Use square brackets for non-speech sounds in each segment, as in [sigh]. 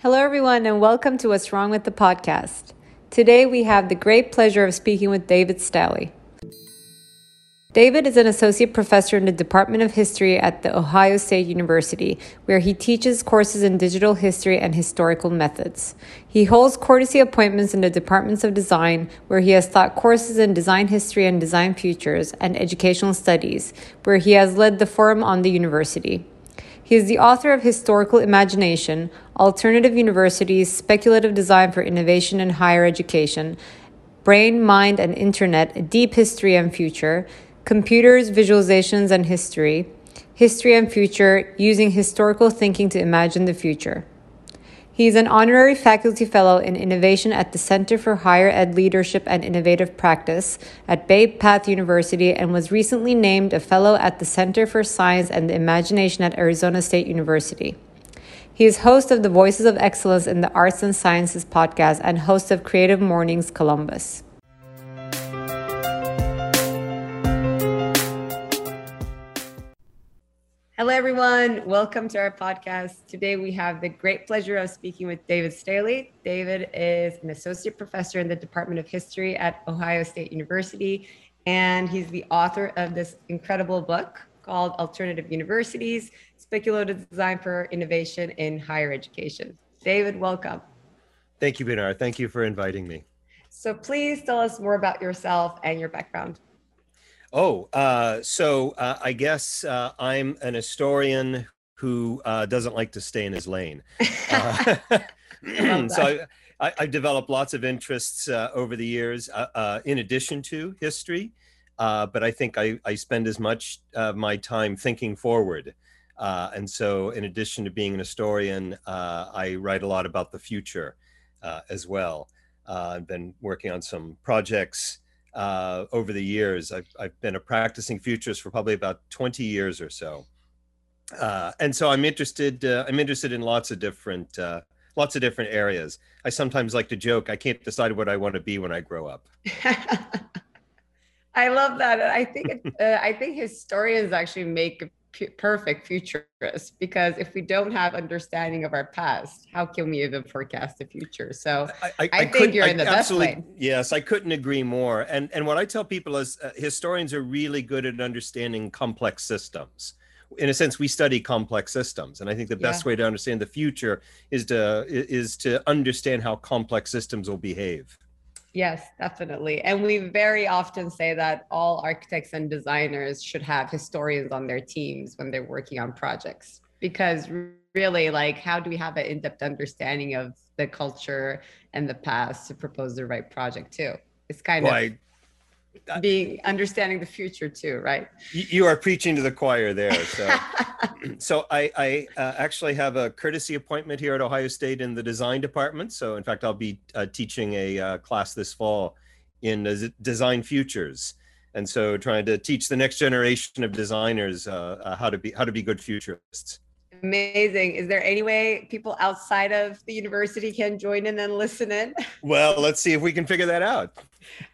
Hello, everyone, and welcome to What's Wrong with the Podcast. Today, we have the great pleasure of speaking with David Staley. David is an associate professor in the Department of History at the Ohio State University, where he teaches courses in digital history and historical methods. He holds courtesy appointments in the Departments of Design, where he has taught courses in design history and design futures, and educational studies, where he has led the forum on the university. He is the author of Historical Imagination, Alternative Universities, Speculative Design for Innovation in Higher Education, Brain, Mind, and Internet, Deep History and Future, Computers, Visualizations, and History, History and Future, Using Historical Thinking to Imagine the Future. He is an honorary faculty fellow in innovation at the Center for Higher Ed Leadership and Innovative Practice at Bay Path University and was recently named a fellow at the Center for Science and the Imagination at Arizona State University. He is host of the Voices of Excellence in the Arts and Sciences podcast and host of Creative Mornings Columbus. Hello, everyone. Welcome to our podcast. Today, we have the great pleasure of speaking with David Staley. David is an associate professor in the Department of History at Ohio State University, and he's the author of this incredible book called Alternative Universities Speculative Design for Innovation in Higher Education. David, welcome. Thank you, Pinar. Thank you for inviting me. So, please tell us more about yourself and your background. Oh, uh, so uh, I guess uh, I'm an historian who uh, doesn't like to stay in his lane. [laughs] Uh, [clears throat] so I, have developed lots of interests uh, over the years, in addition to history. but I think I, I spend as much of my time thinking forward. and so, in addition to being an historian, I write a lot about the future as well. I've been working on some projects uh, over the years. I've, I've been a practicing futurist for probably about 20 years or so. Uh, and so I'm interested, uh, I'm interested in lots of different, uh, lots of different areas. I sometimes like to joke, I can't decide what I want to be when I grow up. [laughs] I love that. I think, uh, I think historians actually make perfect futurists because if we don't have understanding of our past how can we even forecast the future? So i, I, I think you're in the best way yes i couldn't agree more. And and what i tell people is uh, historians are really good at understanding complex systems. In a sense we study complex systems and i think the best yeah. way to understand the future is to is to understand how complex systems will behave Yes, definitely. And we very often say that all architects and designers should have historians on their teams when they're working on projects because really like how do we have an in-depth understanding of the culture and the past to propose the right project too? It's kind well, of I, being understanding the future too, right? You are preaching to the choir there. So, [laughs] so I, I uh, actually have a courtesy appointment here at Ohio State in the design department. So, in fact, I'll be uh, teaching a uh, class this fall in design futures, and so trying to teach the next generation of designers uh, uh, how to be how to be good futurists. Amazing. Is there any way people outside of the university can join in and listen in? Well, let's see if we can figure that out.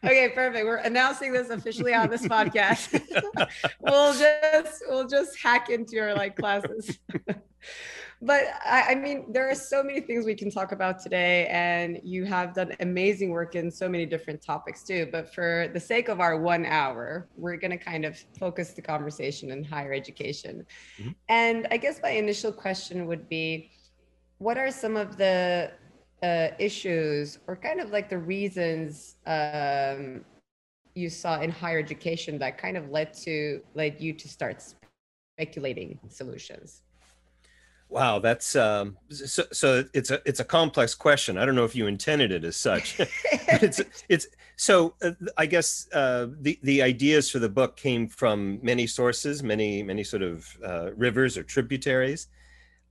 Okay, perfect. We're announcing this officially on this podcast. [laughs] we'll just we'll just hack into your like classes [laughs] but I, I, mean, there are so many things we can talk about today, and you have done amazing work in so many different topics too. But for the sake of our one hour, we're going to kind of focus the conversation in higher education. Mm-hmm. And I guess my initial question would be what are some of the uh, issues or kind of like the reasons um, you saw in higher education that kind of led to led you to start speculating solutions Wow, that's um, so, so. It's a it's a complex question. I don't know if you intended it as such. [laughs] it's it's so. Uh, I guess uh, the the ideas for the book came from many sources, many many sort of uh, rivers or tributaries.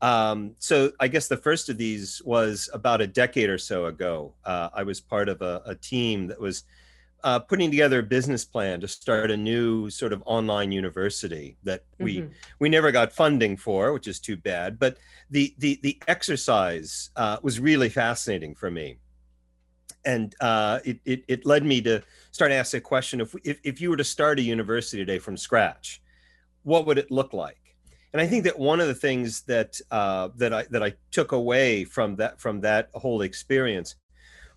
Um, so I guess the first of these was about a decade or so ago. Uh, I was part of a, a team that was uh, putting together a business plan to start a new sort of online university that we mm-hmm. we never got funding for, which is too bad. But the the the exercise uh, was really fascinating for me, and uh, it, it, it led me to start asking a question: if, if if you were to start a university today from scratch, what would it look like? And I think that one of the things that uh, that I that I took away from that from that whole experience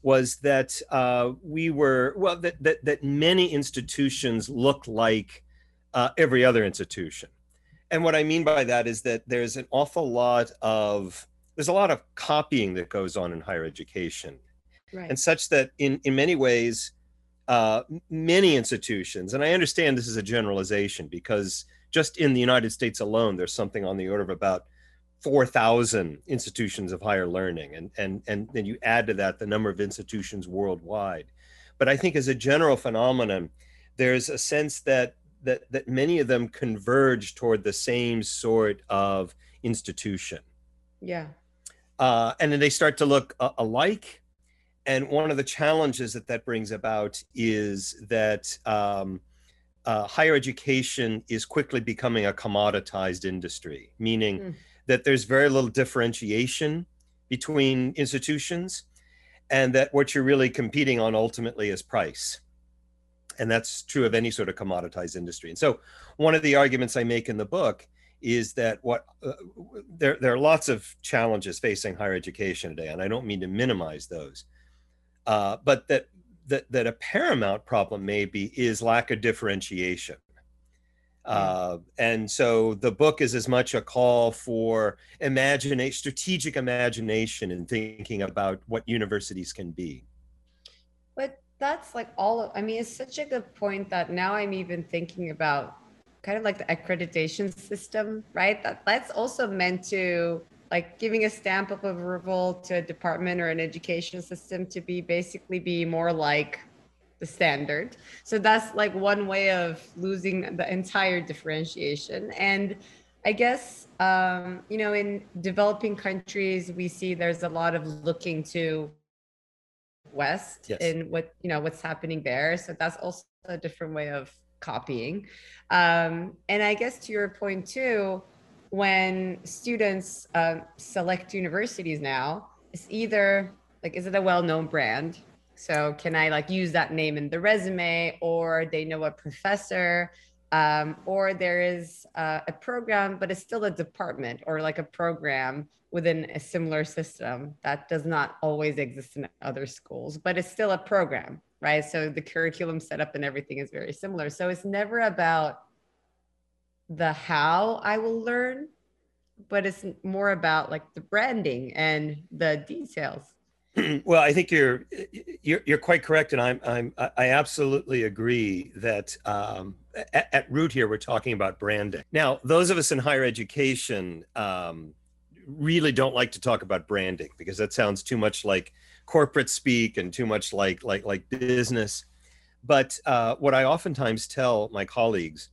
was that uh, we were well that that that many institutions look like uh, every other institution. And what I mean by that is that there's an awful lot of there's a lot of copying that goes on in higher education, right. and such that in in many ways, uh, many institutions, and I understand this is a generalization because just in the United States alone, there's something on the order of about 4,000 institutions of higher learning. And, and, and then you add to that the number of institutions worldwide. But I think as a general phenomenon, there's a sense that, that, that many of them converge toward the same sort of institution. Yeah. Uh, and then they start to look uh, alike. And one of the challenges that that brings about is that um, uh, higher education is quickly becoming a commoditized industry, meaning mm. that there's very little differentiation between institutions, and that what you're really competing on ultimately is price. And that's true of any sort of commoditized industry. And so, one of the arguments I make in the book is that what uh, there, there are lots of challenges facing higher education today, and I don't mean to minimize those, uh, but that that, that a paramount problem maybe is lack of differentiation. Uh, and so the book is as much a call for imagination, strategic imagination, and thinking about what universities can be. But that's like all. Of, I mean, it's such a good point that now I'm even thinking about kind of like the accreditation system, right? That that's also meant to like giving a stamp of approval to a department or an education system to be basically be more like the standard. So that's like one way of losing the entire differentiation. And I guess, um, you know, in developing countries, we see there's a lot of looking to West yes. in what, you know, what's happening there. So that's also a different way of copying. Um, and I guess to your point too, when students uh, select universities now, it's either like, is it a well-known brand? So can I like use that name in the resume, or they know a professor, um, or there is uh, a program, but it's still a department or like a program within a similar system that does not always exist in other schools, but it's still a program, right? So the curriculum setup and everything is very similar. So it's never about the how I will learn, but it's more about like the branding and the details. [clears throat] well, I think you're you're, you're quite correct, and I'm I'm I absolutely agree that um, at, at, root here we're talking about branding. Now, those of us in higher education um, really don't like to talk about branding because that sounds too much like corporate speak and too much like like like business. But uh, what I oftentimes tell my colleagues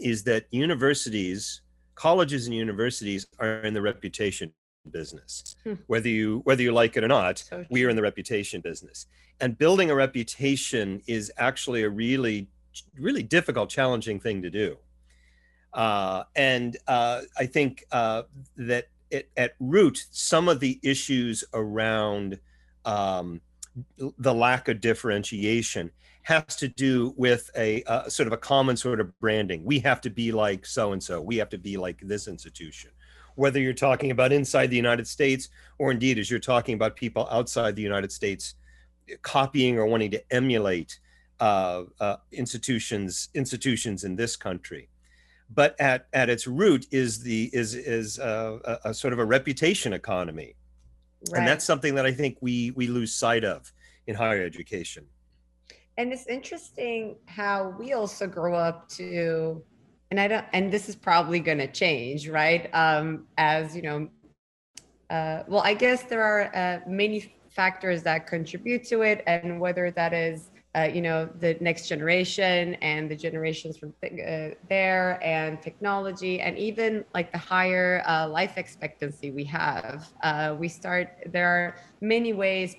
is that universities, colleges and universities are in the reputation business. Hmm. Whether you whether you like it or not, so we are in the reputation business. And building a reputation is actually a really really difficult, challenging thing to do. Uh, and uh, I think uh, that it, at root, some of the issues around um, the lack of differentiation has to do with a uh, sort of a common sort of branding. We have to be like so and so. We have to be like this institution. Whether you're talking about inside the United States or indeed as you're talking about people outside the United States copying or wanting to emulate uh, uh, institutions institutions in this country. But at, at its root is the is is a, a sort of a reputation economy, right. and that's something that I think we we lose sight of in higher education and it's interesting how we also grow up to and i don't and this is probably going to change right um as you know uh, well i guess there are uh, many factors that contribute to it and whether that is uh, you know the next generation and the generations from uh, there and technology and even like the higher uh, life expectancy we have uh, we start there are many ways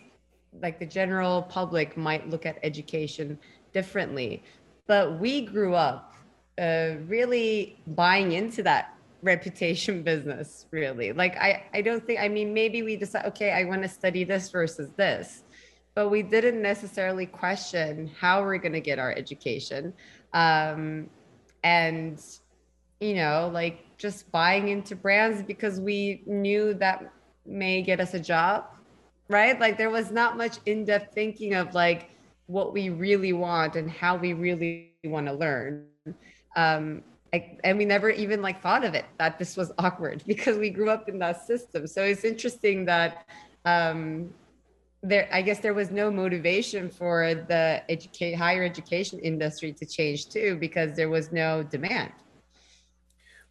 like the general public might look at education differently. But we grew up uh, really buying into that reputation [laughs] business really. Like i i don't think i mean maybe we decide okay i want to study this versus this but we didn't necessarily question how we're going to get our education um, and you know, like just buying into brands because we knew that may get us a job, right? Like there was not much in depth thinking of like what we really want and how we really want to learn. Um, I, and we never even like thought of it that this was [laughs] awkward because we grew up in that system. So it's interesting that um, there, I guess there was no motivation for the educate higher education industry to change too because there was no demand.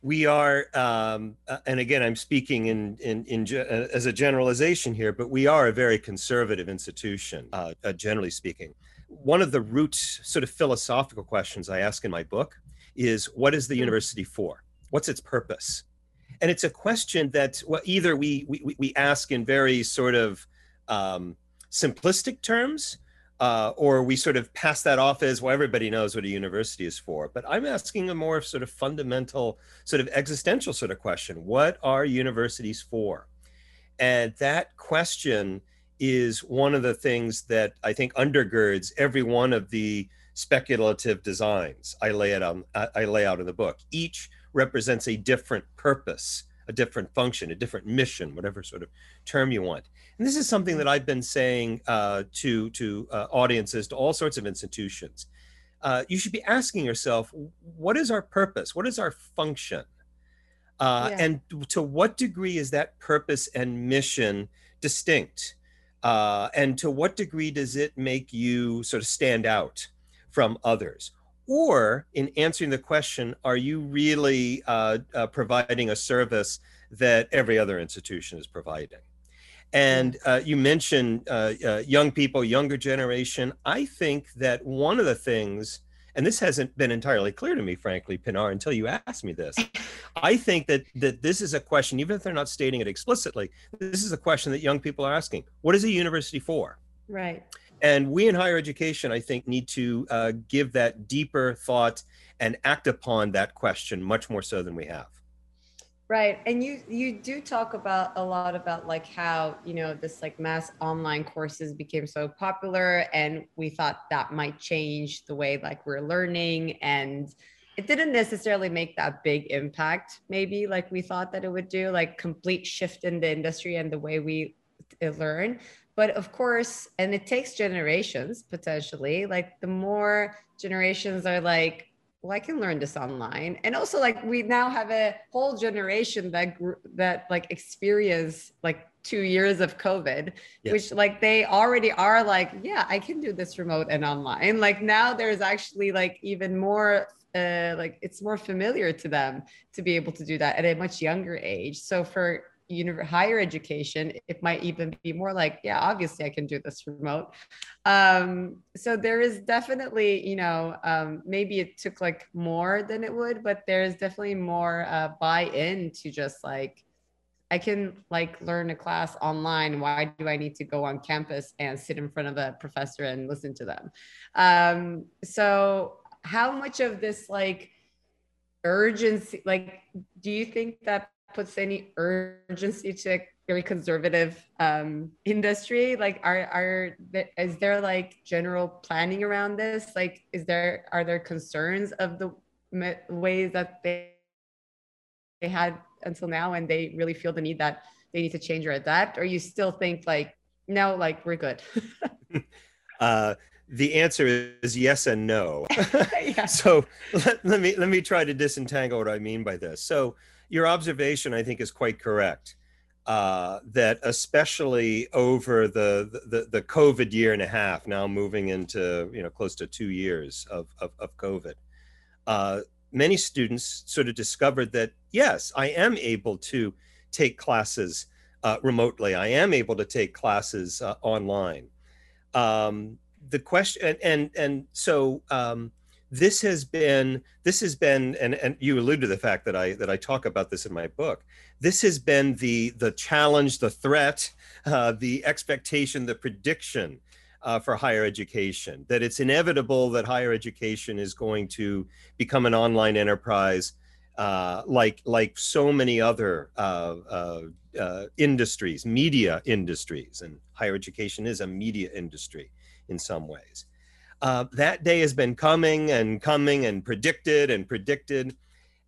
We are um, uh, and again i'm speaking in, in, in uh, as a generalization here but we are a very conservative institution uh, uh, generally speaking. One of the root sort of philosophical questions i ask in my book is what is the hmm. university for? What's its purpose? And it's a question that well, either we, we we ask in very sort of um, simplistic terms uh, or we sort of pass that off as well everybody knows what a university is for but i'm asking a more sort of fundamental sort of existential sort of question. What are universities for? And that question is one of the things that i think undergirds every one of the speculative designs i lay it on i lay out in the book. Each represents a different purpose a different function, a different mission, whatever sort of term you want. And this is something that I've been saying uh, to to uh, audiences, to all sorts of institutions. Uh, you should be asking yourself, what is our purpose? What is our function? Uh, yeah. And to what degree is that purpose and mission distinct? Uh, and to what degree does it make you sort of stand out from others? Or in answering the question, are you really uh, uh, providing a service that every other institution is providing? And uh, you mentioned uh, uh, young people, younger generation. I think that one of the things, and this hasn't been entirely clear to me, frankly, Pinar, until you asked me this. [laughs] I think that that this is a question, even if they're not stating it explicitly, this is a question that young people are asking. What is a university for? Right. And we in higher education, I think, need to uh, give that deeper thought and act upon that question much more so than we have. Right. And you you do talk about a lot about like how, you know, this like mass online courses became so popular and we thought that might change the way like we're learning and it didn't necessarily make that big impact maybe like we thought that it would do like complete shift in the industry and the way we learn but of course and it takes generations potentially like the more generations are like well i can learn this online. And also like we now have a whole generation that that like experience like two years of covid yes. which like they already are like yeah i can do this remote and online. Like now there's actually like even more uh, like it's more familiar to them to be able to do that at a much younger age. So for univer- higher education, it might even be more like, yeah, obviously I can do this remote. Um, so there is definitely, you know, um, maybe it took like more than it would, but there's definitely more uh, buy-in to just like, I can like learn a class online. Why do I need to go on campus and sit in front of a professor and listen to them? Um, so how much of this like urgency, like, do you think that puts any urgency to a very conservative um, industry? Like, are are is there like general planning around this? Like, is there are there concerns of the ways that they they had until now, and they really feel the need that they need to change or adapt, or you still think like no, like we're good? [laughs] uh, the answer is yes and no. [laughs] yeah. [laughs] So let, let me let me try to disentangle what I mean by this. So your observation, I think, is quite correct. Uh, that especially over the, the the COVID year and a half, now moving into you know close to two years of of, of COVID, uh, many students sort of discovered that yes, I am able to take classes uh, remotely. I am able to take classes uh, online. Um, the question and and, and so um, this has been this has been and, and you allude to the fact that i that i talk about this in my book. This has been the the challenge the threat uh, the expectation the prediction uh, for higher education that it's inevitable that higher education is going to become an online enterprise uh, like like so many other uh, uh, uh, industries media industries and higher education is a media industry in some ways uh, that day has been coming and coming and predicted and predicted.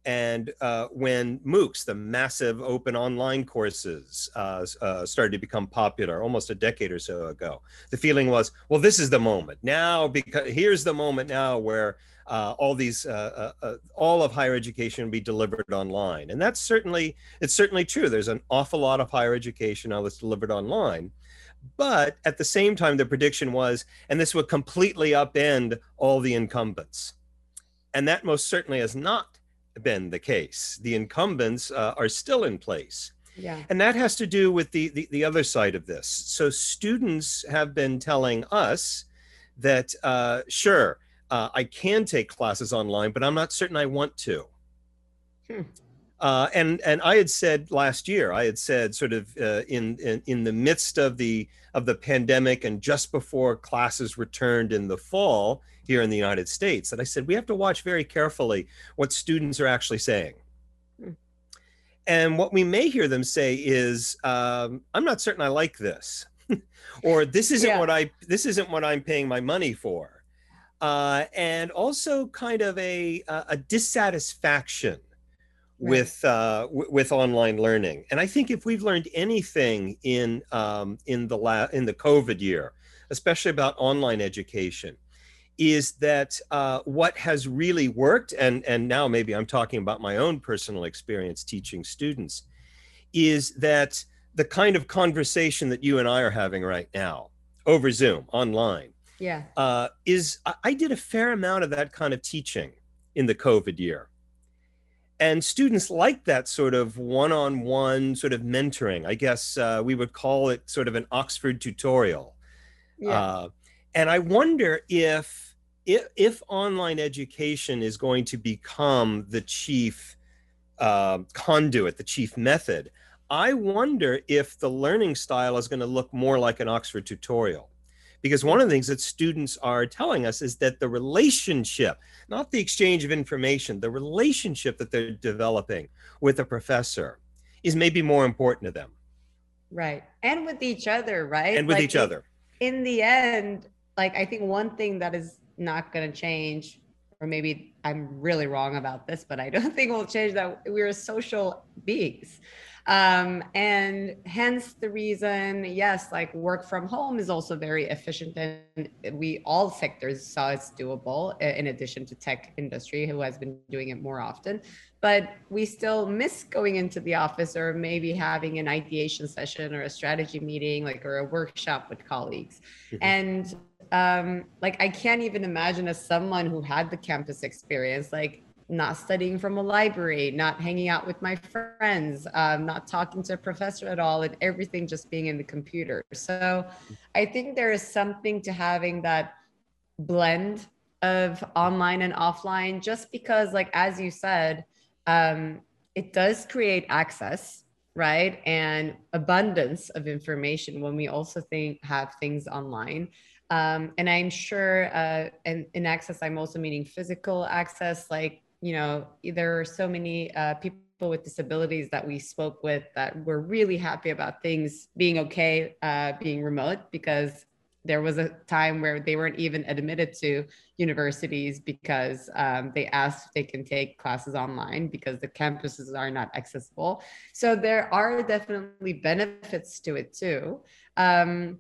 and uh, when MOOCs, the massive open online courses, uh, uh, started to become popular almost a decade or so ago, the feeling was, well, this is the moment now. Because here's the moment now where uh, all these, uh, all of higher education will be delivered online, and that's certainly it's certainly true. There's an awful lot of higher education now that's delivered online. But at the same time, the prediction was, and this would completely upend all the incumbents. And that most certainly has not been the case. The incumbents uh, are still in place. Yeah. And that has to do with the, the, the other side of this. So students have been telling us that, uh, sure, uh, I can take classes online, but I'm not certain I want to. Hmm. Uh, and and I had said last year, I had said sort of uh, in, in in the midst of the of the pandemic and just before classes returned in the fall here in the United States, that I said we have to watch very carefully what students are actually saying. Hmm. And what we may hear them say is, um, "I'm not certain I like this," [laughs] or "This isn't yeah. what I this isn't what I'm paying my money for," uh, and also kind of a a dissatisfaction with uh, w- with online learning. And I think if we've learned anything in um, in the la- in the COVID year, especially about online education, is that uh, what has really worked, and and now maybe I'm talking about my own personal experience teaching students, is that the kind of conversation that you and I are having right now over Zoom online, yeah, uh, is I did a fair amount of that kind of teaching in the COVID year and students like that sort of one-on-one sort of mentoring. I guess uh, we would call it sort of an oxford tutorial. Yeah. Uh, and i wonder if, if if online education is going to become the chief uh, conduit the chief method. I wonder if the learning style is going to look more like an oxford tutorial because one of the things that students are telling us is that the relationship not the exchange of information the relationship that they're developing with a professor is maybe more important to them. Right. And with each other right? And with like each other. in the end like i think one thing that is not going to change or maybe i'm really wrong about this but i don't [laughs] think it will change that we're social beings um, and hence the reason, yes, like work from home is also very efficient and we all sectors saw it's doable in addition to tech industry who has been doing it more often. But we still miss going into the office or maybe having an ideation session or a strategy meeting, like or a workshop with colleagues. Mm-hmm. And um, like I can't even imagine as someone who had the campus experience, like not studying from a library, not hanging out with my friends, um, not talking to a professor at all, and everything just being in the computer. So I think there is something to having that blend of online and offline, just because, like, as you said, um, it does create access, right? And abundance of information when we also think have things online. Um, and I'm sure, uh, and in access, I'm also meaning physical access, like you know, there are so many uh, people with disabilities that we spoke with that were really happy about things being okay, uh, being remote, because there was a time where they weren't even admitted to universities because um, they asked if they can take classes online because the campuses are not accessible. So there are definitely benefits to it too. Um,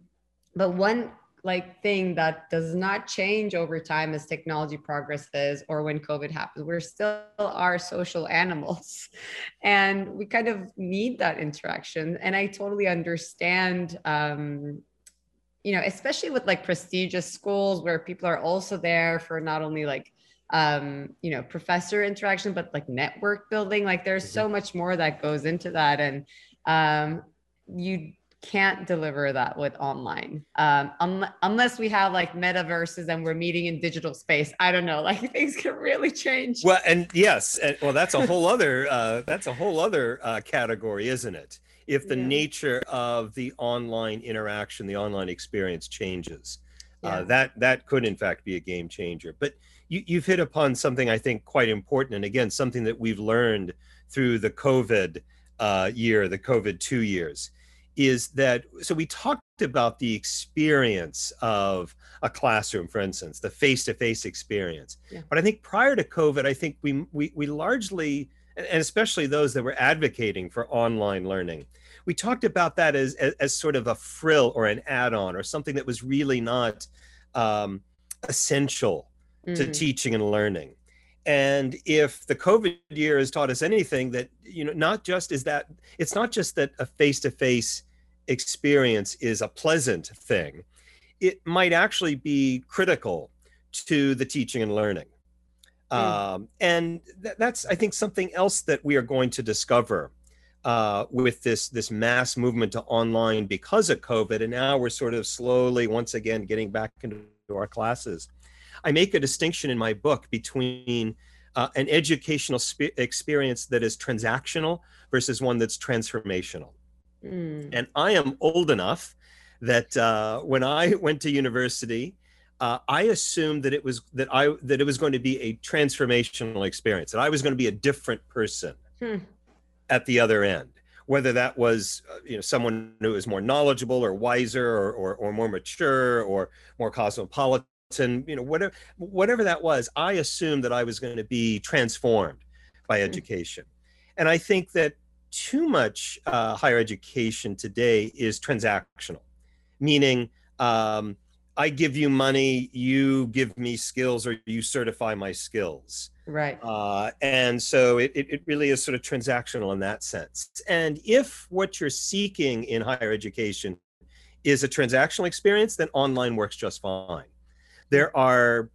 but one like thing that does not change over time as technology progresses or when covid happens. We're still are social animals [laughs] and we kind of need that interaction. And i totally understand um, you know especially with like prestigious schools where people are also there for not only like um, you know professor interaction but like network building. Like there's so mm-hmm. much more that goes into that. And um, you can't deliver that with online. Um, un- unless we have like metaverses and we're meeting in digital space i don't know [laughs] like things can really change. Well and yes and, well that's a whole other uh, that's a whole other uh, category isn't it? If the yeah. nature of the online interaction the online experience changes uh, yeah. uh, that that could in fact be a game changer. But you, you've hit upon something i think quite important and again something that we've learned through the covid uh, year the covid two years is that so we talked about the experience of a classroom for instance the face-to-face experience yeah. but i think prior to covid i think we, we we largely and especially those that were advocating for online learning. We talked about that as, as, as sort of a frill or an add on or something that was really not um, essential mm-hmm. to teaching and learning. And if the COVID year has taught us anything, that, you know, not just is that, it's not just that a face to face experience is a pleasant thing, it might actually be critical to the teaching and learning. Mm. Um, and th- that's, I think, something else that we are going to discover uh, with this this mass movement to online because of COVID, and now we're sort of slowly, once again, getting back into our classes. I make a distinction in my book between uh, an educational spe- experience that is transactional versus one that's transformational. Mm. And I am old enough that uh, when I went to university, uh, I assumed that it was that I that it was going to be a transformational experience, that I was going to be a different person hmm. at the other end. Whether that was uh, you know someone who was more knowledgeable or wiser or, or, or more mature or more cosmopolitan, you know whatever whatever that was, I assumed that I was going to be transformed by hmm. education, and I think that too much uh, higher education today is transactional, meaning um, I give you money, you give me skills, or you certify my skills. Right. Uh, and so it, it really is sort of transactional in that sense. And if what you're seeking in higher education is a transactional experience, then online works just fine. There are,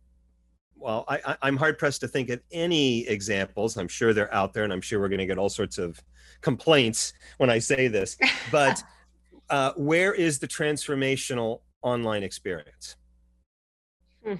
well, I, I'm hard pressed to think of any examples. I'm sure they're out there, and I'm sure we're going to get all sorts of complaints when I say this. [laughs] But uh, where is the transformational online experience. Hmm.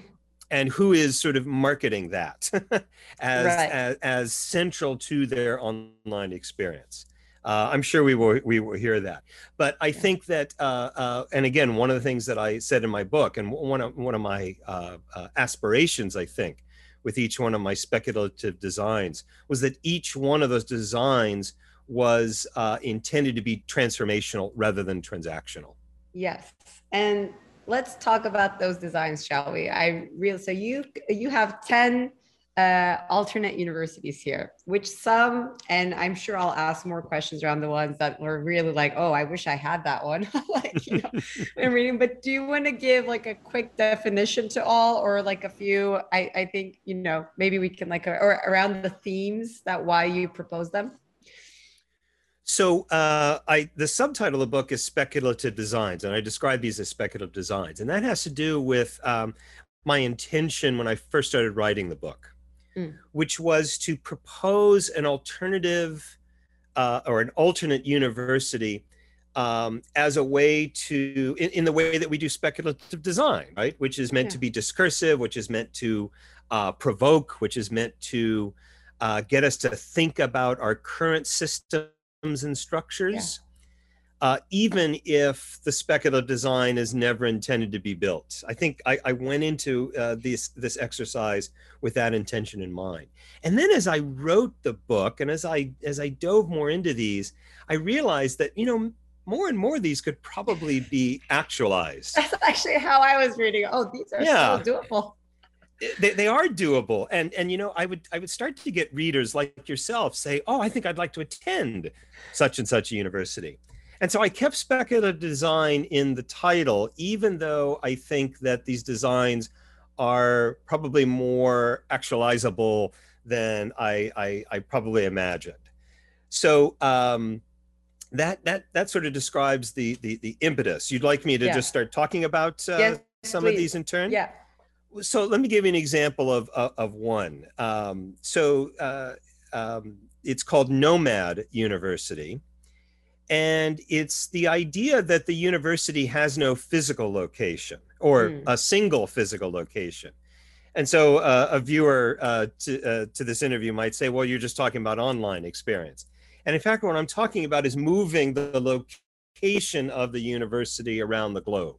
And who is sort of marketing that [laughs] as, right. as, as central to their online experience? Uh, I'm sure we will we will hear that. But I think that, uh, uh, and again, one of the things that I said in my book, and one of one of my uh, uh, aspirations, I think, with each one of my speculative designs, was that each one of those designs was uh, intended to be transformational rather than transactional. Yes. And let's talk about those designs, shall we? I real so you you have 10 uh, alternate universities here, which some, and I'm sure I'll ask more questions around the ones that were really like, oh, I wish I had that one. [laughs] like, you know, I'm reading, but do you want to give like a quick definition to all or like a few? I, I think, you know, maybe we can like, or around the themes that why you propose them? So uh, I the subtitle of the book is speculative designs, and I describe these as speculative designs, and that has to do with um, my intention when I first started writing the book, mm. which was to propose an alternative uh, or an alternate university um, as a way to in, in, the way that we do speculative design, right? Which is meant yeah. to be discursive, which is meant to uh, provoke, which is meant to uh, get us to think about our current systems and structures. Uh, even if the speculative design is never intended to be built. I think I, I went into uh, this this exercise with that intention in mind. And then as I wrote the book, and as I as I dove more into these, I realized that you know more and more of these could probably be actualized. That's actually how I was reading. Oh, these are yeah. so doable they, they are doable and and you know i would i would start to get readers like yourself say oh i think i'd like to attend such and such a university and so i kept speculative design in the title even though i think that these designs are probably more actualizable than i i, I probably imagined so um that that that sort of describes the the, the impetus you'd like me to yeah. just start talking about uh, yes, some please. of these in turn yeah so let me give you an example of of, of one. Um, so uh, um, it's called Nomad University, and it's the idea that the university has no physical location or mm. a single physical location. And so uh, a viewer uh, to uh, to this interview might say, "Well, you're just talking about online experience." And in fact, what I'm talking about is moving the location of the university around the globe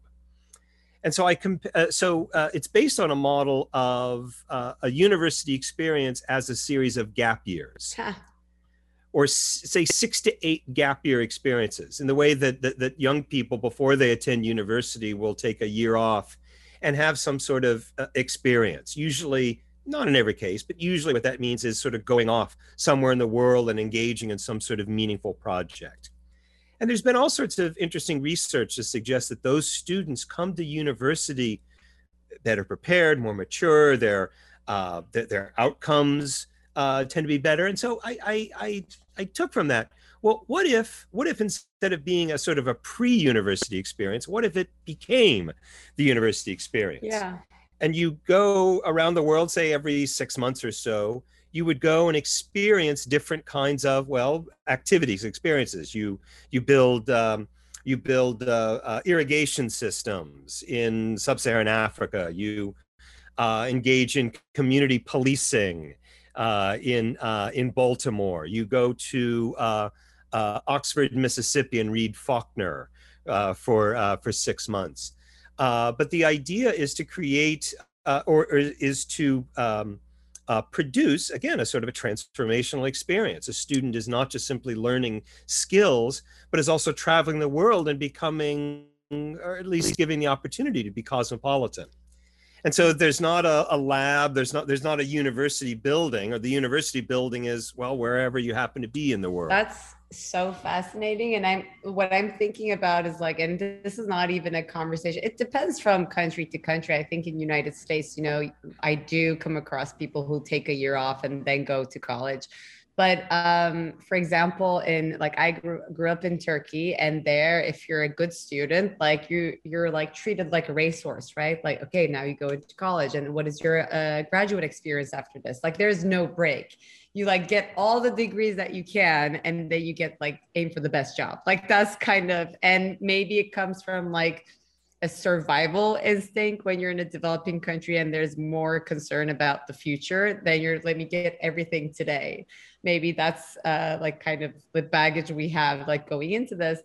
and so I comp- uh, so uh, it's based on a model of uh, a university experience as a series of gap years, or say six to eight gap year experiences. In the way that, that that young people before they attend university will take a year off and have some sort of uh, experience, usually not in every case, but usually what that means is sort of going off somewhere in the world and engaging in some sort of meaningful project. And there's been all sorts of interesting research to suggest that those students come to university better prepared, more mature, their, uh, their, their outcomes uh, tend to be better. And so I, I, I, I took from that, well, what if, what if instead of being a sort of a pre-university experience, what if it became the university experience? Yeah and you go around the world, say every six months or so, you would go and experience different kinds of well activities, experiences. You you build um, you build uh, uh, irrigation systems in sub-Saharan Africa. You uh, engage in community policing uh, in uh, in Baltimore. You go to uh, Oxford, Mississippi, and read Faulkner for for six months. Uh, but the idea is to create uh, or, or, is to um, uh, produce, again, a sort of a transformational experience. A student is not just simply learning skills, but is also traveling the world and becoming, or at least giving the opportunity to be cosmopolitan. And so there's not a, a lab, there's not there's not a university building, or the university building is well wherever you happen to be in the world. That's so fascinating and i'm what i'm thinking about is like and this is not even a conversation it depends from country to country i think in united states you know i do come across people who take a year off and then go to college but um, for example in like i grew, grew up in turkey and there if you're a good student like you you're like treated like a racehorse right? Like okay now you go into college and what is your uh, graduate experience after this? Like there's no break. You like get all the degrees that you can and then you get like aim for the best job. Like that's kind of and maybe it comes from like a survival instinct when you're in a developing country and there's more concern about the future then you're let me get everything today. Maybe that's uh, like kind of the baggage we have like going into this.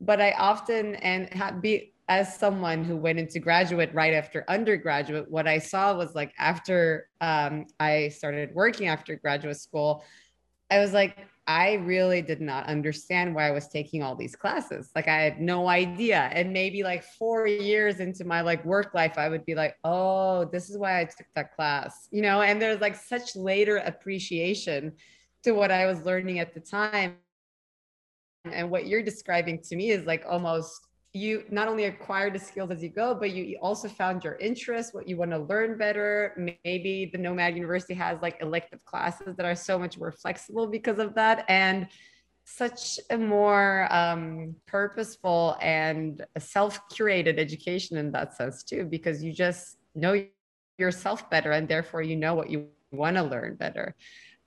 But i often and have be as someone who went into graduate right after undergraduate, what I saw was like after um, I started working after graduate school, I was like, I really did not understand why I was taking all these classes. Like I had no idea. And maybe like four years into my like work life, I would be like, oh, this is why I took that class, you know, and there's like such later appreciation to what I was learning at the time. And what you're describing to me is like almost you not only acquired the skills as you go, but you also found your interest, what you want to learn better. Maybe the Nomad University has like elective classes that are so much more flexible because of that. And such a more um, purposeful and self-curated education in that sense too, because you just know yourself better and therefore you know what you want to learn better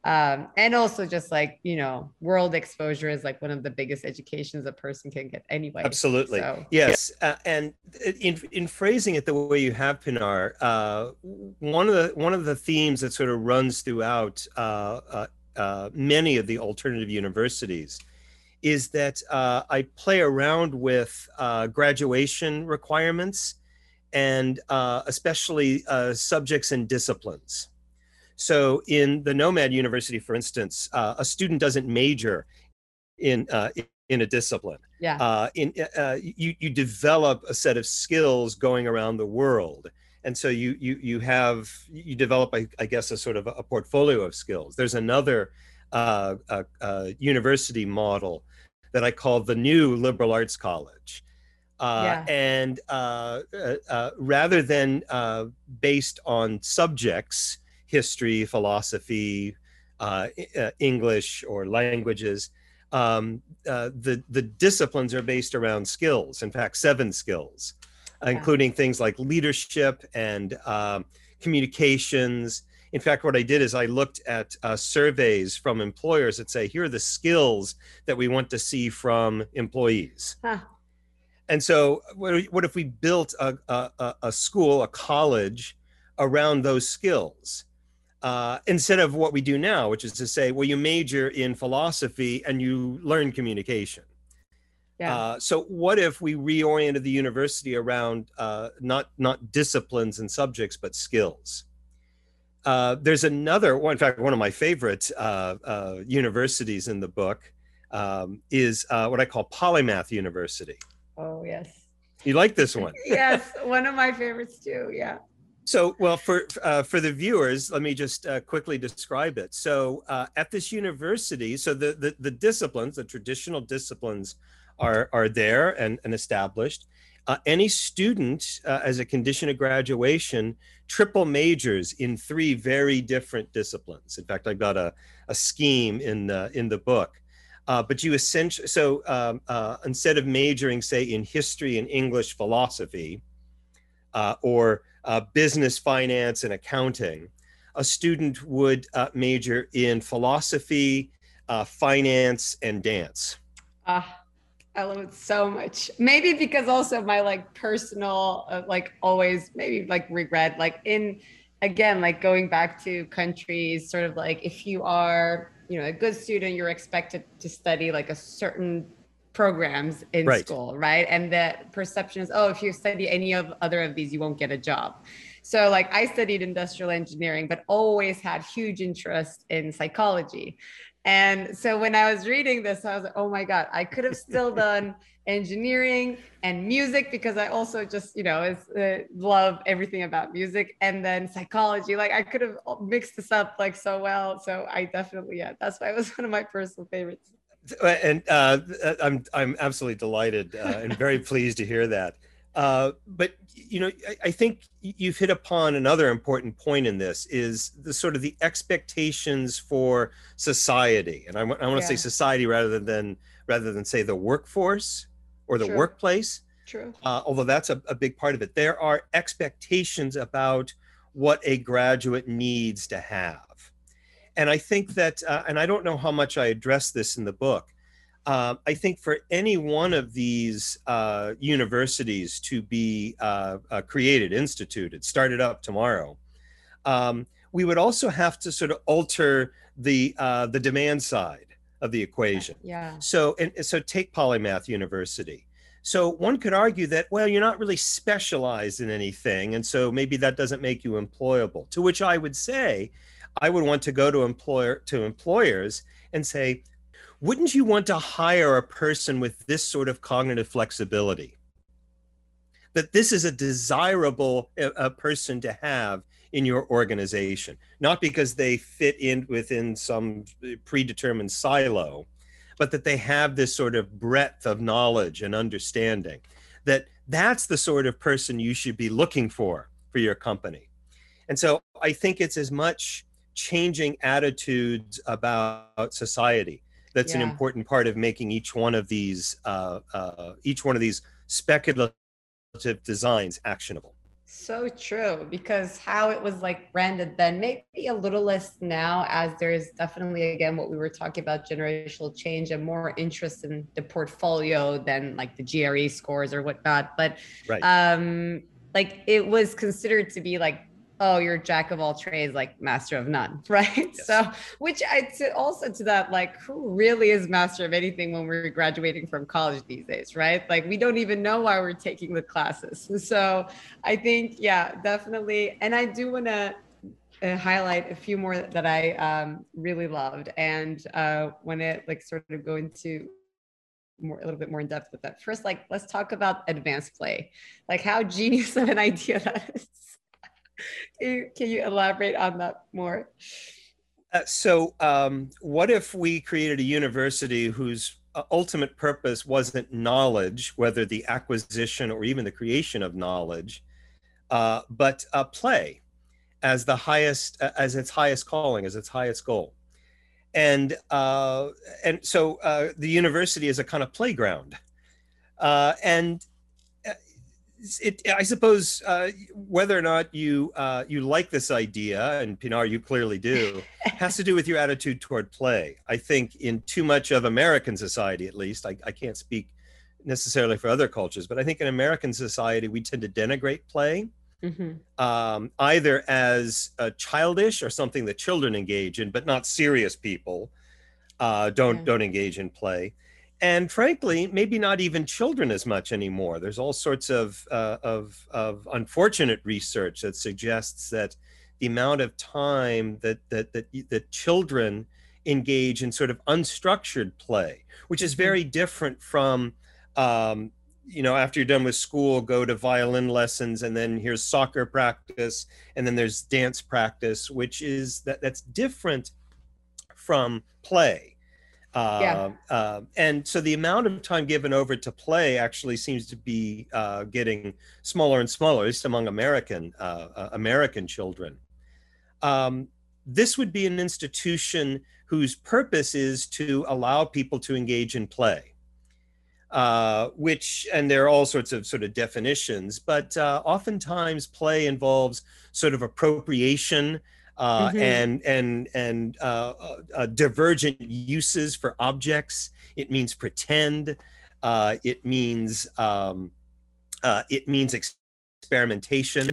um, and also just like you know world exposure is like one of the biggest educations a person can get anyway absolutely so. yes uh, and in, in phrasing it the way you have pinar uh, one of the one of the themes that sort of runs throughout uh, uh, uh many of the alternative universities is that uh, i play around with graduation requirements and especially subjects and disciplines so in the Nomad University, for instance, uh, a student doesn't major in uh, in a discipline. Yeah. Uh, in uh, you you develop a set of skills going around the world, and so you you you have you develop, I, I guess, a sort of a portfolio of skills. There's another uh, university model that I call the new liberal arts college. Uh, yeah. And uh, uh, rather than based on subjects, history, philosophy, uh, uh, English, or languages. Um, uh, the the disciplines are based around skills. In fact, seven skills, yeah. including things like leadership and um, communications. In fact, what I did is I looked at uh, surveys from employers that say, here are the skills that we want to see from employees. Huh. And so, what if we built a, a, a school, a college around those skills? Uh, instead of what we do now, which is to say, well, you major in philosophy and you learn communication. Yeah. Uh, so what if we reoriented the university around uh, not not disciplines and subjects, but skills? Uh, there's another one. In fact, one of my favorite uh, uh, universities in the book um, is uh, what I call Polymath University. Oh yes. You like this one? [laughs] yes, [laughs] one of my favorites too. Yeah So, well, for uh, for the viewers, let me just uh, quickly describe it. So, uh, at this university, so the, the the disciplines, the traditional disciplines, are are there and, and established. Uh, any student, uh, as a condition of graduation, triple majors in three very different disciplines. In fact, I've got a, a scheme in the in the book. Uh, but you essentially so um, instead of majoring, say, in history and English philosophy, or uh, business, finance, and accounting, a student would uh, major in philosophy, uh, finance, and dance. Ah, I love it so much. Maybe because also my like personal, uh, like always, maybe like regret, like in again, like going back to countries, sort of like if you are, you know, a good student, you're expected to study like a certain programs in right. school, right? And the perception is, oh, if you study any of other of these, you won't get a job. So like I studied industrial engineering, but always had huge interest in psychology. And so when I was reading this, I was like, oh my God, I could have still [laughs] done engineering and music because I also just, you know, is, uh, love everything about music and then psychology. Like I could have mixed this up like so well. So I definitely, yeah, that's why it was [laughs] one of my personal favorites and uh, I'm I'm absolutely delighted uh, [laughs] and very pleased to hear that. Uh, but you know, I, I, think you've hit upon another important point in this is the sort of the expectations for society, and I, I want to yeah. say society rather than, than rather than say the workforce or the True. workplace. True. Uh, although that's a, a big part of it, there are expectations about what a graduate needs to have and I think that, uh, and I don't know how much I address this in the book. Uh, I think for any one of these uh, universities to be uh, uh, created, instituted, started up tomorrow, um, we would also have to sort of alter the uh, the demand side of the equation. Yeah. So and so take Polymath University. So one could argue that well, you're not really specialized in anything, and so maybe that doesn't make you employable. To which I would say I would want to go to employer to employers and say, wouldn't you want to hire a person with this sort of cognitive flexibility? That this is a desirable a, person to have in your organization, not because they fit in within some predetermined silo, but that they have this sort of breadth of knowledge and understanding. That that's the sort of person you should be looking for for your company. And so I think it's as much changing attitudes about society that's yeah. an important part of making each one of these uh, uh, each one of these speculative designs actionable so true because how it was like branded then maybe a little less now as there is definitely again what we were talking about generational change and more interest in the portfolio than like the gre scores or whatnot but right. um like it was considered to be like oh you're jack of all trades like master of none [laughs] right? Yes. so which i to also to that like who really is master of anything when we're graduating from college these days right? Like we don't even know why we're taking the classes. [laughs] So i think yeah definitely. And i do want to uh, highlight a few more that i um, really loved. And uh, when it like sort of go into more a little bit more in depth with that. First like let's talk about advanced play. Like how genius of an [laughs] idea that is [laughs] can, you, elaborate on that more? Uh, so, um, what if we created a university whose uh, ultimate purpose wasn't knowledge, whether the acquisition or even the creation of knowledge, uh, but play as the highest, uh, as its highest calling, as its highest goal? And uh, and so the university is a kind of playground, and it, I suppose uh, whether or not you uh, you like this idea, and Pinar, you clearly do, [laughs] has to do with your attitude toward play. I think in too much of American society, at least, I, I can't speak necessarily for other cultures, but I think in American society we tend to denigrate play, mm-hmm. um, either as a childish or something that children engage in, but not serious people uh, don't yeah. don't engage in play and frankly, maybe not even children as much anymore. There's all sorts of, uh, of, of unfortunate research that suggests that the amount of time that, that, that, that children engage in sort of unstructured play, which is mm-hmm. very different from um, you know, after you're done with school, go to violin lessons, and then here's soccer practice, and then there's dance practice, which is that that's different from play. Uh, yeah. Uh, and so the amount of time given over to play actually seems to be uh, getting smaller and smaller, at least among American uh, uh, American children. Um, this would be an institution whose purpose is to allow people to engage in play uh, which and there are all sorts of sort of definitions, but oftentimes play involves sort of appropriation uh, mm-hmm. and and and uh, uh, uh, divergent uses for objects. It means pretend. it means um, it means experimentation.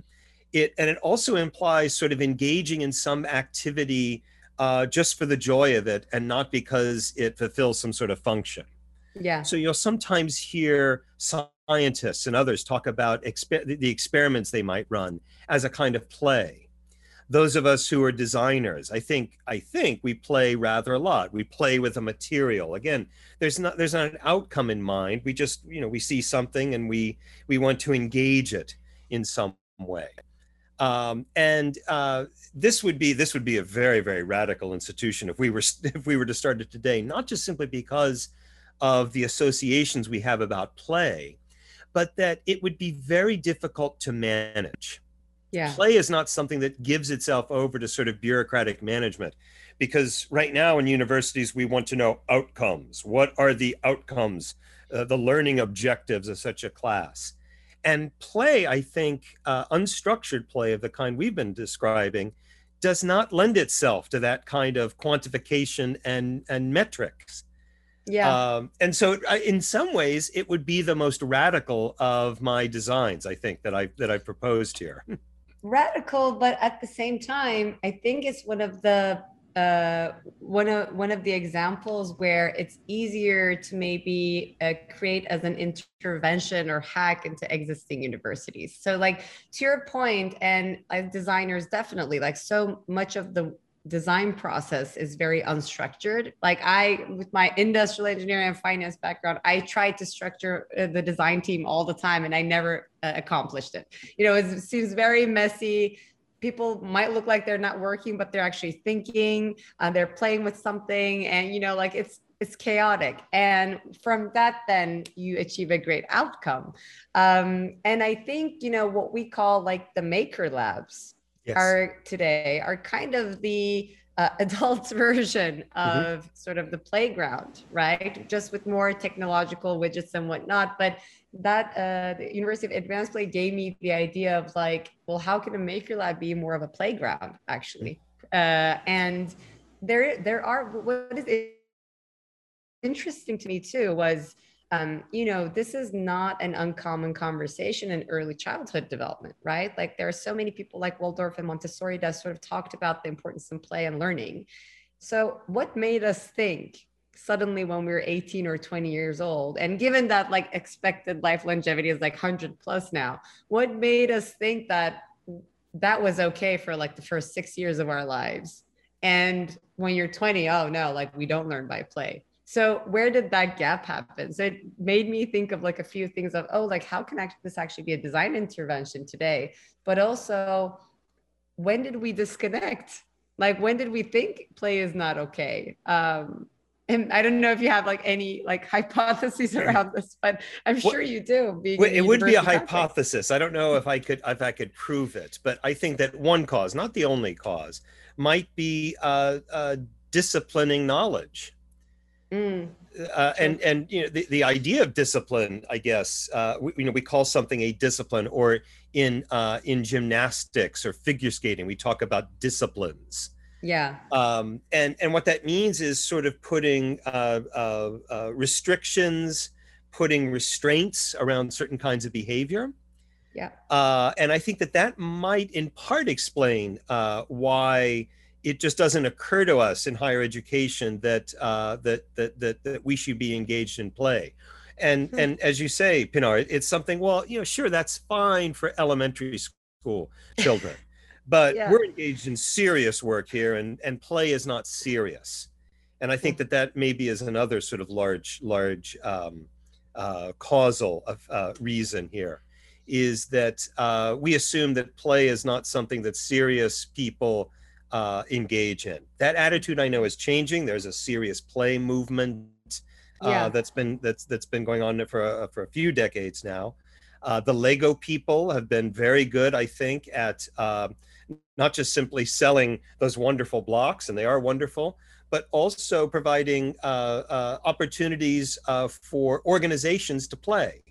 It and it also implies sort of engaging in some activity just for the joy of it and not because it fulfills some sort of function. Yeah. So you'll sometimes hear scientists and others talk about exper- the experiments they might run as a kind of play. Those of us who are designers, I think, I think we play rather a lot. We play with a material. Again, there's not there's not an outcome in mind. We just, you know, we see something and we we want to engage it in some way. Um, and uh, this would be this would be a very very radical institution if we were [laughs] if we were to start it today. Not just simply because of the associations we have about play, but that it would be very difficult to manage. Yeah. Play is not something that gives itself over to sort of bureaucratic management because right now in universities we want to know outcomes. What are the outcomes, uh, the learning objectives of such a class? And play, I think, uh, unstructured play of the kind we've been describing, does not lend itself to that kind of quantification and, and metrics. Yeah. Um, and so, in some ways, it would be the most radical of my designs. I think that I that I proposed here. [laughs] radical, but at the same time, I think it's one of the uh, one of one of the examples where it's easier to maybe uh, create as an intervention or hack into existing universities. So, like to your point, and as designers, definitely like so much of the design process is very unstructured. Like I, with my industrial engineering and finance background, I tried to structure uh, the design team all the time and I never uh, accomplished it. You know, it seems very messy. People might look like they're not working, but they're actually thinking, uh, they're playing with something. And, you know, like it's, it's chaotic. And from that, then you achieve a great outcome. Um, and I think, you know, what we call like the maker labs, yes. are today are kind of the uh, [laughs] adult version mm-hmm. of mm-hmm. sort of the playground, right? Just with more technological widgets and whatnot. But that uh, the University of Advanced Play gave me the idea of like, well, how can a maker lab be more of a playground actually? Uh, and there, there are what is interesting to me too was um, you know, this is not an uncommon conversation in early childhood development, right? Like there are so many people like Waldorf and Montessori that sort of talked about the importance of play and learning. So, what made us think suddenly when we were 18 or 20 years old, and given that like expected life longevity is like 100 plus now, what made us think that that was okay for like the first six years of our lives? And when you're 20, oh no, like we don't learn by play so where did that gap happen? So it made me think of like a few things of, oh, like how can this actually be a design intervention today? But also, when did we disconnect? Like when did we think play is not okay? Um, and I don't know if you have like any like hypotheses around this, but I'm sure you do. it would be a hypothesis. I don't know if I could if I could prove it, but I think that one cause, not the only cause, might be uh, uh, disciplining knowledge. Mm. Uh, and and you know the, the idea of discipline, I guess uh, we, you know we call something a discipline, or in uh, in gymnastics or figure skating, we talk about disciplines. Yeah. Um, and and what that means is sort of putting uh, uh, uh, restrictions, putting restraints around certain kinds of behavior. Yeah. and I think that that might in part explain why it just doesn't occur to us in higher education that uh, that, that that that we should be engaged in play and hmm. and as you say pinar it's something well you know sure that's fine for elementary school children [laughs] but yeah. we're engaged in serious work here and and play is not serious and i think hmm. that that maybe is another sort of large large um, uh, causal uh, reason here is that uh, we assume that play is not something that serious people uh, engage in. That attitude I know is changing. There's a serious play movement uh, yeah. that's been that's that's been going on for a, for a few decades now. Uh, the Lego people have been very good, I think, at uh, not just simply selling those wonderful blocks, and they are wonderful, but also providing uh, uh, opportunities uh, for organizations to play.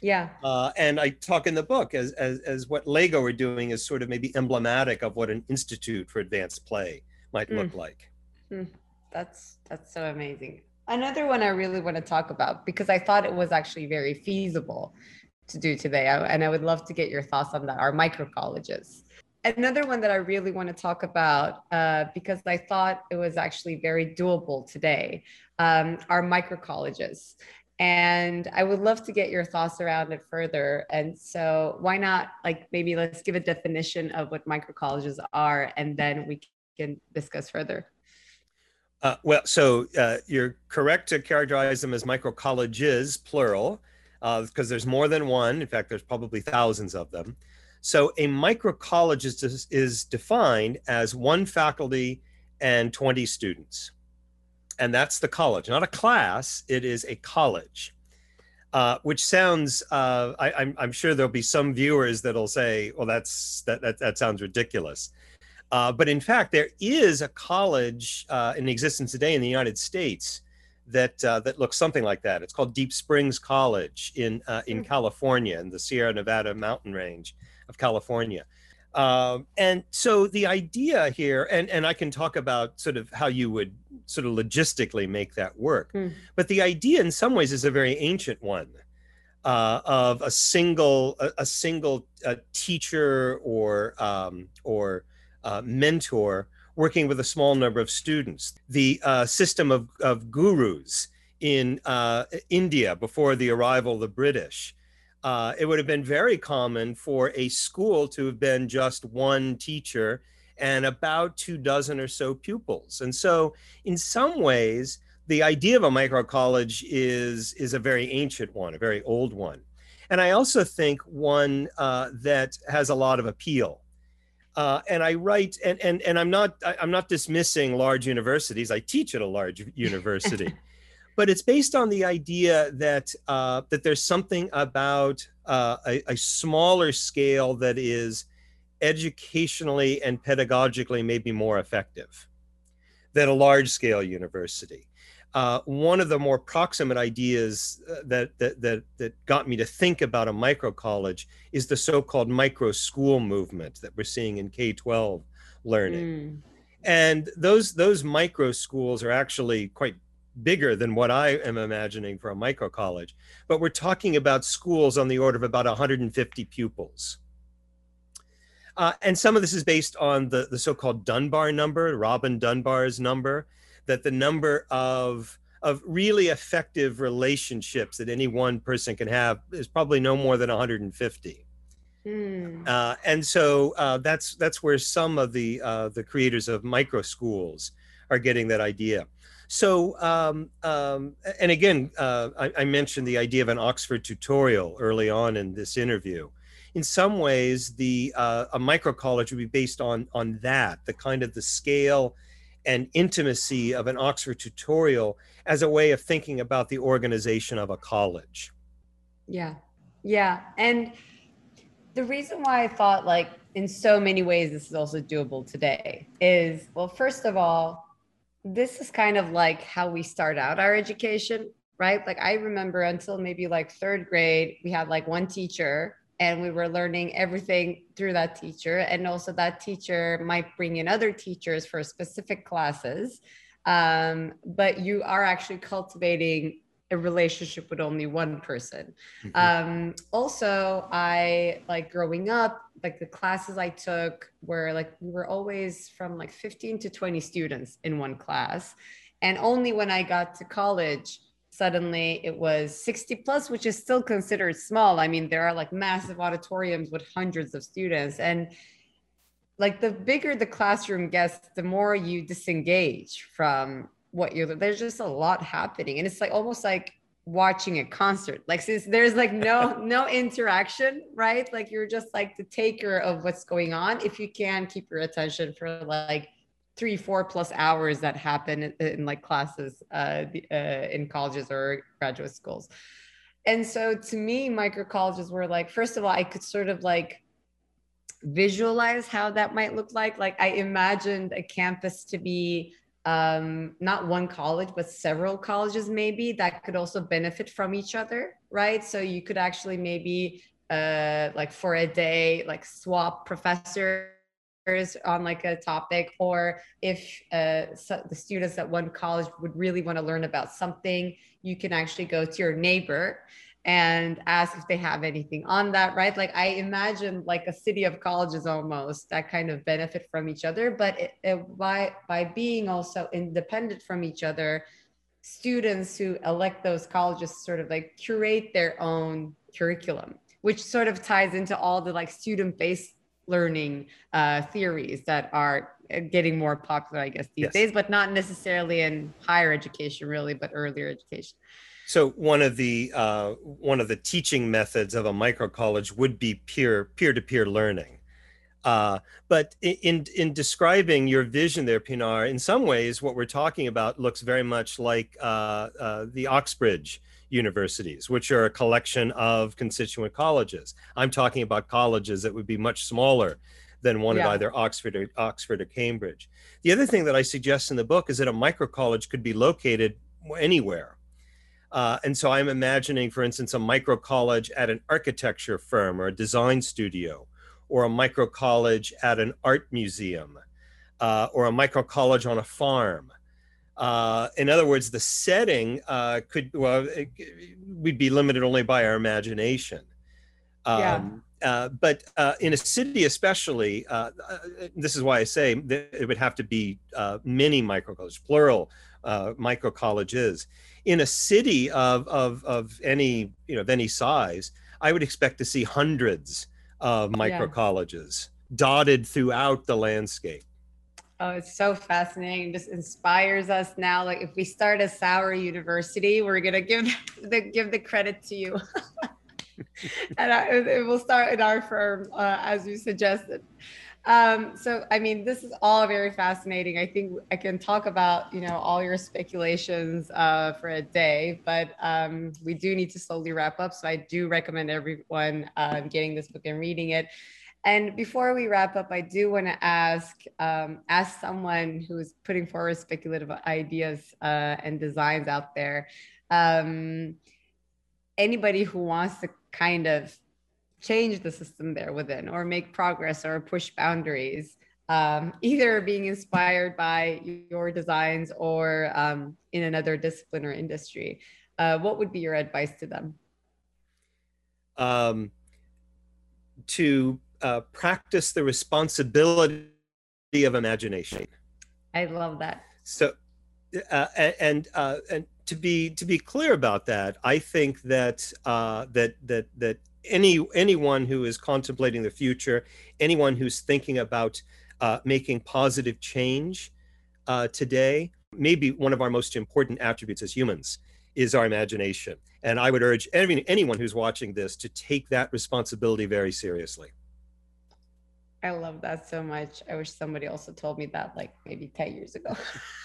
Yeah. Uh, and I talk in the book as, as, as what Lego are doing is sort of maybe emblematic of what an institute for advanced play might mm. look like. Mm. That's that's so amazing. Another one I really want to talk about because I thought it was actually very feasible to do today, I, and I would love to get your thoughts on that. Are micro colleges? Another one that I really want to talk about uh, because I thought it was actually very doable today um, are micro colleges and I would love to get your thoughts around it further. And so, why not, like, maybe let's give a definition of what micro colleges are, and then we can discuss further. Uh, well, so uh, you're correct to characterize them as micro colleges, plural, because uh, there's more than one. In fact, there's probably thousands of them. So, a micro college is, is defined as one faculty and 20 students and that's the college, not a class. It is a college, uh, which sounds. Uh, I, am I'm, I'm sure there'll be some viewers that'll say, "Well, that's that that, that sounds ridiculous." Uh, but in fact, there is a college uh, in existence today in the United States that uh, that looks something like that. It's called Deep Springs College in uh, in hmm. California, in the Sierra Nevada mountain range of California. Um, and so the idea here, and, and I can talk about sort of how you would sort of logistically make that work, mm. but the idea in some ways is a very ancient one uh, of a single a, a single uh, teacher or um, or uh, mentor working with a small number of students. The uh, system of, of gurus in uh, India before the arrival of the British uh, it would have been very common for a school to have been just one teacher and about two dozen or so pupils. And so, in some ways, the idea of a micro college is is a very ancient one, a very old one, and I also think one uh, that has a lot of appeal. Uh, and I write, and and and I'm not I'm not dismissing large universities. I teach at a large [laughs] university, but it's based on the idea that uh, that there's something about uh, a, a, smaller scale that is educationally and pedagogically maybe more effective than a large scale university. Uh, one of the more proximate ideas uh, that, that that that got me to think about a micro college is the so-called micro school movement that we're seeing in K-12 learning. Mm. And those those micro schools are actually quite bigger than what I am imagining for a micro college, but we're talking about schools on the order of about 150 pupils. Uh, and some of this is based on the, the so-called Dunbar number, Robin Dunbar's number, that the number of of really effective relationships that any one person can have is probably no more than 150. Mm. Uh, and so uh, that's that's where some of the uh, the creators of micro schools are getting that idea. So, um, um, and again, uh, I, I, mentioned the idea of an Oxford tutorial early on in this interview. In some ways, the uh, a micro college would be based on on that, the kind of the scale and intimacy of an Oxford tutorial as a way of thinking about the organization of a college. Yeah, yeah, and the reason why I thought like in so many ways this is also doable today is well, first of all this is kind of like how we start out our education, right? Like I remember until maybe like third grade, we had like one teacher and we were learning everything through that teacher. And also that teacher might bring in other teachers for specific classes. Um, but you are actually cultivating a relationship with only one person. Mm-hmm. Um, also, I like growing up, like the classes I took were like we were always from like 15 to 20 students in one class. And only when I got to college, suddenly it was 60 plus, which is still considered small. I mean, there are like massive auditoriums with hundreds of students. And like the bigger the classroom gets, the more you disengage from what you're there's just a lot happening. And it's like almost like watching a concert. Like since there's like no [laughs] no interaction right? Like you're just like the taker of what's going on. If you can keep your attention for like three four plus hours that happen in, in like classes uh, uh, in colleges or graduate schools. And so to me micro colleges were like first of all i could sort of like visualize how that might look like. Like i imagined a campus to be um, not one college, but several colleges maybe that could also benefit from each other, right? So you could actually maybe uh, like for a day, like swap professors on like a topic, or if uh, the students at one college would really want to learn about something, you can actually go to your neighbor and ask if they have anything on that, right? Like I imagine like a city of colleges almost that kind of benefit from each other, but it, it, by by being also independent from each other, students who elect those colleges sort of like curate their own curriculum, which sort of ties into all the like student-based learning uh, theories that are uh, getting more popular, I guess, these yes. days, but not necessarily in higher education, really, but earlier education. So one of the uh, one of the teaching methods of a micro college would be peer peer to peer learning. Uh, but in in describing your vision there, Pinar, in some ways, what we're talking about looks very much like uh, uh, the Oxbridge universities, which are a collection of constituent colleges. I'm talking about colleges that would be much smaller than one yeah. at either Oxford or Oxford or Cambridge. The other thing that I suggest in the book is that a micro college could be located anywhere uh, and so I'm imagining, for instance, a micro college at an architecture firm or a design studio, or a micro college at an art museum, uh, or a micro college on a farm. Uh, in other words, the setting uh, could, well, it, we'd be limited only by our imagination. Um, yeah. Uh, but uh, in a city, especially, uh, uh this is why I say that it would have to be uh, many micro colleges, plural uh, micro colleges in a city of, of, of any, you know, of any size, I would expect to see hundreds of micro yeah. colleges dotted throughout the landscape. Oh, it's so fascinating. It just inspires us now. Like if we start a sour University, we're gonna give [laughs] the give the credit to you. [laughs] [laughs] and I, it will start in our firm, uh, as you suggested. Um, so, I mean, this is all very fascinating. I think I can talk about, you know, all your speculations uh, for a day, but um, we do need to slowly wrap up. So I do recommend everyone um, getting this book and reading it. And before we wrap up, I do want to ask, um, ask someone who's putting forward speculative ideas uh, and designs out there, um, anybody who wants to kind of change the system there within or make progress or push boundaries um, either being inspired by your designs or um, in another discipline or industry. Uh, what would be your advice to them? Um, to uh, practice the responsibility of imagination. I love that. So uh, and uh, and to be to be clear about that, I think that uh, that that that any anyone who is contemplating the future, anyone who's thinking about uh, making positive change uh, today, maybe one of our most important attributes as humans is our imagination. And I would urge every, anyone who's watching this to take that responsibility very seriously. I love that so much. I wish somebody also told me that like maybe 10 years ago.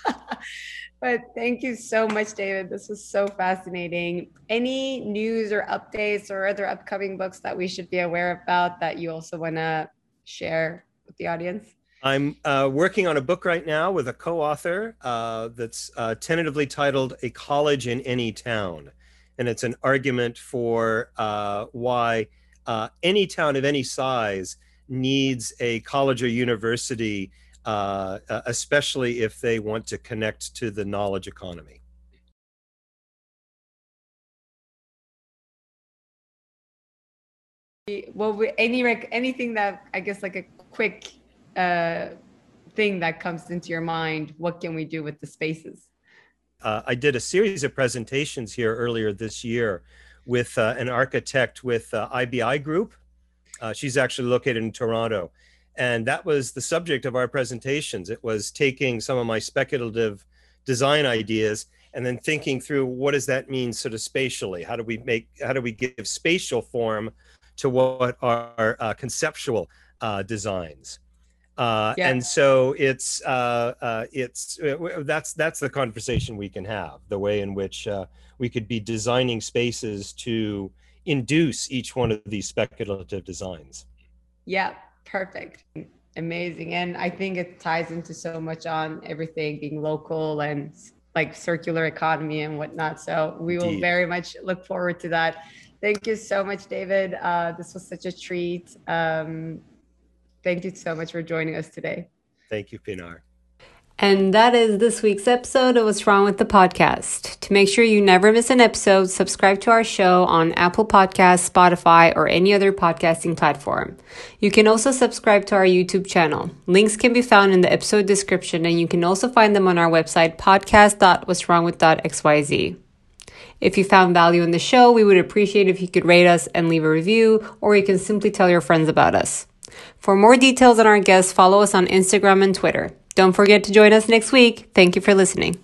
[laughs] but thank you so much, David. This was so fascinating. Any news or updates or other upcoming books that we should be aware about that you also want to share with the audience? I'm uh, working on a book right now with a co author uh, that's uh, tentatively titled A College in Any Town. And it's an argument for uh, why uh, any town of any size needs a college or university, uh, especially if they want to connect to the knowledge economy. Well, any rec- anything that I guess like a quick uh, thing that comes into your mind, what can we do with the spaces? Uh, I did a series of presentations here earlier this year with uh, an architect with uh, IBI Group, uh, she's actually located in Toronto. And that was the subject of our presentations. It was taking some of my speculative design ideas and then thinking through what does that mean sort of spatially how do we make how do we give spatial form to what are uh, conceptual uh, designs uh, yeah. and so it's uh, uh, it's uh, that's that's the conversation we can have the way in which we could be designing spaces to induce each one of these speculative designs yeah perfect amazing and i think it ties into so much on everything being local and like circular economy and whatnot. So we will Indeed. very much look forward to that. Thank you so much, David. Uh, this was such a treat. Um, thank you so much for joining us today. Thank you, Pinar. And that is this week's episode of What's Wrong with the Podcast. To make sure you never miss an episode, subscribe to our show on Apple Podcasts, Spotify, or any other podcasting platform. You can also subscribe to our YouTube channel. Links can be found in the episode description, and you can also find them on our website, podcast.what'swrongwith.xyz. If you found value in the show, we would appreciate if you could rate us and leave a review, or you can simply tell your friends about us. For more details on our guests, follow us on Instagram and Twitter. Don't forget to join us next week. Thank you for listening.